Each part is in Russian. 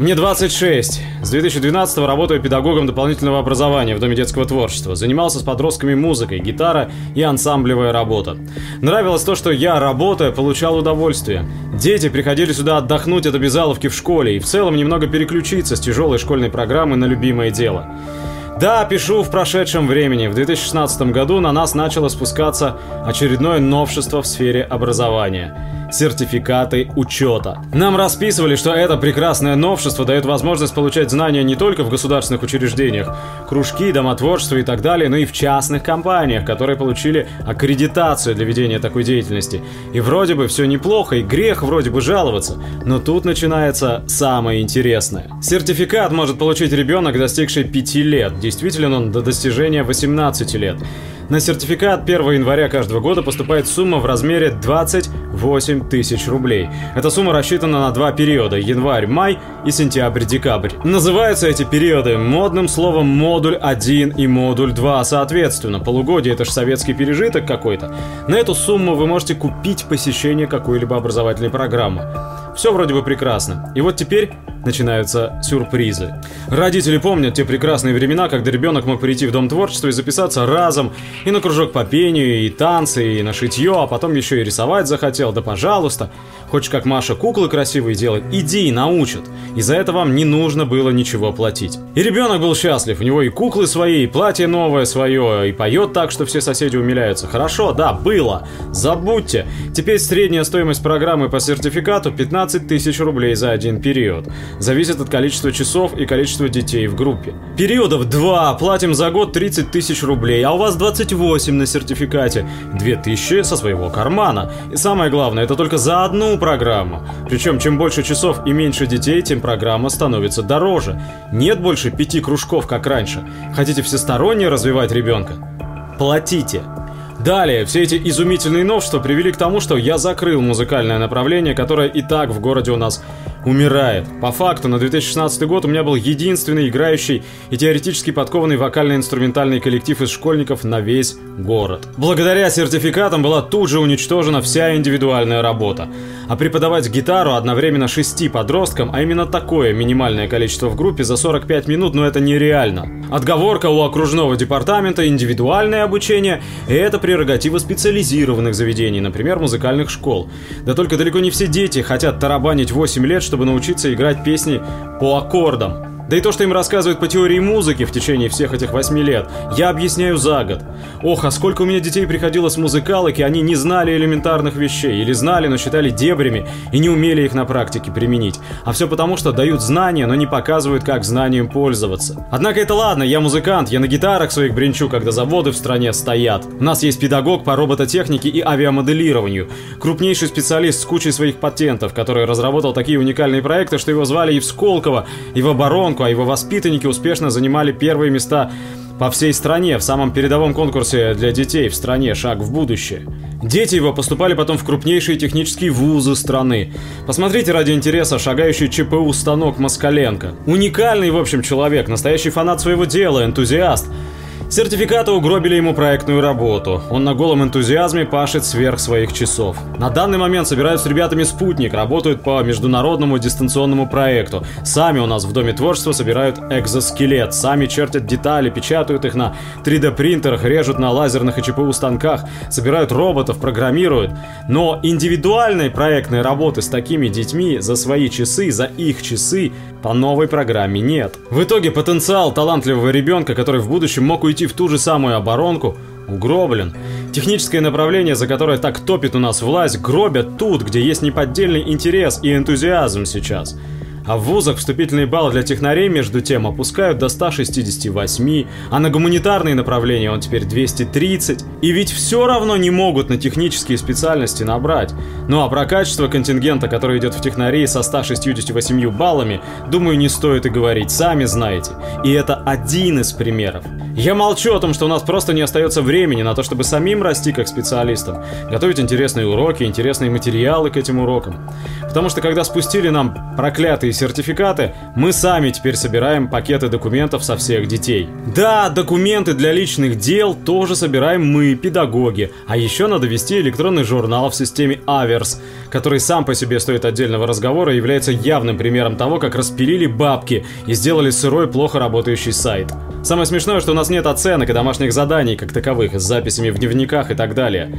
Мне 26. С 2012 работаю педагогом дополнительного образования в Доме детского творчества. Занимался с подростками музыкой, гитара и ансамблевая работа. Нравилось то, что я, работая, получал удовольствие. Дети приходили сюда отдохнуть от обязаловки в школе и в целом немного переключиться с тяжелой школьной программы на любимое дело. Да, пишу в прошедшем времени. В 2016 году на нас начало спускаться очередное новшество в сфере образования сертификаты учета. Нам расписывали, что это прекрасное новшество дает возможность получать знания не только в государственных учреждениях, кружки, домотворчество и так далее, но и в частных компаниях, которые получили аккредитацию для ведения такой деятельности. И вроде бы все неплохо, и грех вроде бы жаловаться, но тут начинается самое интересное. Сертификат может получить ребенок, достигший 5 лет. Действительно он до достижения 18 лет. На сертификат 1 января каждого года поступает сумма в размере 28 тысяч рублей. Эта сумма рассчитана на два периода – январь-май и сентябрь-декабрь. Называются эти периоды модным словом модуль 1 и модуль 2 соответственно. Полугодие – это же советский пережиток какой-то. На эту сумму вы можете купить посещение какой-либо образовательной программы. Все вроде бы прекрасно. И вот теперь начинаются сюрпризы. Родители помнят те прекрасные времена, когда ребенок мог прийти в Дом творчества и записаться разом и на кружок по пению, и танцы, и на шитье, а потом еще и рисовать захотел. Да пожалуйста. Хочешь, как Маша, куклы красивые делать? Иди и научат. И за это вам не нужно было ничего платить. И ребенок был счастлив. У него и куклы свои, и платье новое свое, и поет так, что все соседи умиляются. Хорошо, да, было. Забудьте. Теперь средняя стоимость программы по сертификату 15 тысяч рублей за один период. Зависит от количества часов и количества детей в группе. Периодов 2. Платим за год 30 тысяч рублей, а у вас 28 на сертификате. 2000 со своего кармана. И самое главное, это только за одну программу. Причем, чем больше часов и меньше детей, тем программа становится дороже. Нет больше пяти кружков, как раньше. Хотите всесторонне развивать ребенка? Платите. Далее, все эти изумительные новшества привели к тому, что я закрыл музыкальное направление, которое и так в городе у нас умирает. По факту, на 2016 год у меня был единственный играющий и теоретически подкованный вокально-инструментальный коллектив из школьников на весь город. Благодаря сертификатам была тут же уничтожена вся индивидуальная работа. А преподавать гитару одновременно шести подросткам, а именно такое минимальное количество в группе за 45 минут, ну это нереально. Отговорка у окружного департамента, индивидуальное обучение, и это прерогатива специализированных заведений, например, музыкальных школ. Да только далеко не все дети хотят тарабанить 8 лет, чтобы научиться играть песни по аккордам. Да и то, что им рассказывают по теории музыки в течение всех этих восьми лет, я объясняю за год. Ох, а сколько у меня детей приходило с музыкалок, и они не знали элементарных вещей, или знали, но считали дебрями и не умели их на практике применить. А все потому, что дают знания, но не показывают, как знанием пользоваться. Однако это ладно, я музыкант, я на гитарах своих бренчу, когда заводы в стране стоят. У нас есть педагог по робототехнике и авиамоделированию, крупнейший специалист с кучей своих патентов, который разработал такие уникальные проекты, что его звали и в Сколково, и в Оборонку, а его воспитанники успешно занимали первые места по всей стране в самом передовом конкурсе для детей в стране «Шаг в будущее». Дети его поступали потом в крупнейшие технические вузы страны. Посмотрите ради интереса шагающий ЧПУ станок Москаленко. Уникальный, в общем, человек, настоящий фанат своего дела, энтузиаст – Сертификаты угробили ему проектную работу. Он на голом энтузиазме пашет сверх своих часов. На данный момент собирают с ребятами спутник, работают по международному дистанционному проекту. Сами у нас в Доме творчества собирают экзоскелет, сами чертят детали, печатают их на 3D принтерах, режут на лазерных и ЧПУ станках, собирают роботов, программируют. Но индивидуальной проектной работы с такими детьми за свои часы, за их часы по новой программе нет. В итоге потенциал талантливого ребенка, который в будущем мог уйти в ту же самую оборонку, угроблен. Техническое направление, за которое так топит у нас власть, гробят тут, где есть неподдельный интерес и энтузиазм сейчас. А в вузах вступительный балл для технарей между тем опускают до 168, а на гуманитарные направления он теперь 230. И ведь все равно не могут на технические специальности набрать. Ну а про качество контингента, который идет в технарии со 168 баллами, думаю, не стоит и говорить, сами знаете. И это один из примеров. Я молчу о том, что у нас просто не остается времени на то, чтобы самим расти как специалистам, готовить интересные уроки, интересные материалы к этим урокам. Потому что когда спустили нам проклятые сертификаты, мы сами теперь собираем пакеты документов со всех детей. Да, документы для личных дел тоже собираем мы, педагоги. А еще надо вести электронный журнал в системе Аверс, который сам по себе стоит отдельного разговора и является явным примером того, как распилили бабки и сделали сырой, плохо работающий сайт. Самое смешное, что у нас нет оценок и домашних заданий как таковых, с записями в дневниках и так далее.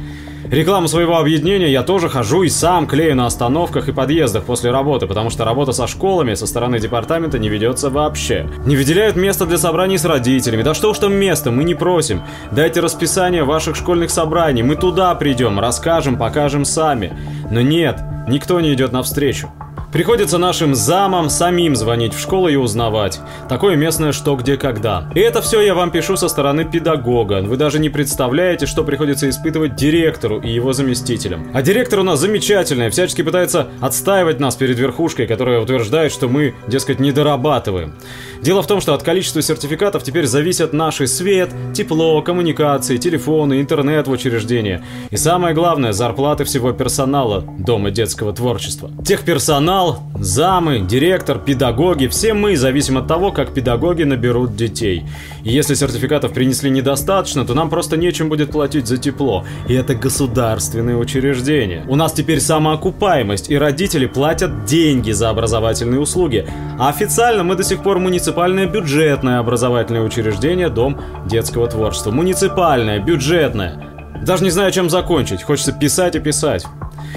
Рекламу своего объединения я тоже хожу и сам клею на остановках и подъездах после работы, потому что работа со школами со стороны департамента не ведется вообще. Не выделяют место для собраний с родителями. Да что уж там место, мы не просим. Дайте расписание ваших школьных собраний, мы туда придем, расскажем, покажем сами. Но нет, никто не идет навстречу. Приходится нашим замам самим звонить в школу и узнавать. Такое местное что, где, когда. И это все я вам пишу со стороны педагога. Вы даже не представляете, что приходится испытывать директору и его заместителям. А директор у нас замечательный, всячески пытается отстаивать нас перед верхушкой, которая утверждает, что мы, дескать, не дорабатываем. Дело в том, что от количества сертификатов теперь зависят наши свет, тепло, коммуникации, телефоны, интернет в учреждении. И самое главное, зарплаты всего персонала Дома детского творчества. Техперсонал Персонал, замы, директор, педагоги – все мы зависим от того, как педагоги наберут детей. И если сертификатов принесли недостаточно, то нам просто нечем будет платить за тепло. И это государственные учреждения. У нас теперь самоокупаемость, и родители платят деньги за образовательные услуги. А официально мы до сих пор муниципальное бюджетное образовательное учреждение Дом детского творчества. Муниципальное, бюджетное. Даже не знаю, чем закончить. Хочется писать и писать.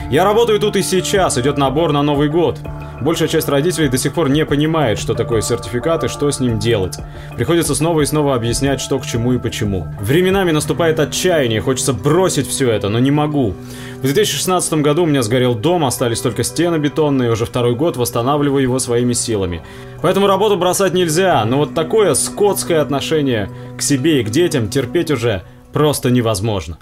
Я работаю тут и сейчас, идет набор на Новый год. Большая часть родителей до сих пор не понимает, что такое сертификат и что с ним делать. Приходится снова и снова объяснять, что к чему и почему. Временами наступает отчаяние, хочется бросить все это, но не могу. В 2016 году у меня сгорел дом, остались только стены бетонные, уже второй год восстанавливаю его своими силами. Поэтому работу бросать нельзя, но вот такое скотское отношение к себе и к детям терпеть уже просто невозможно.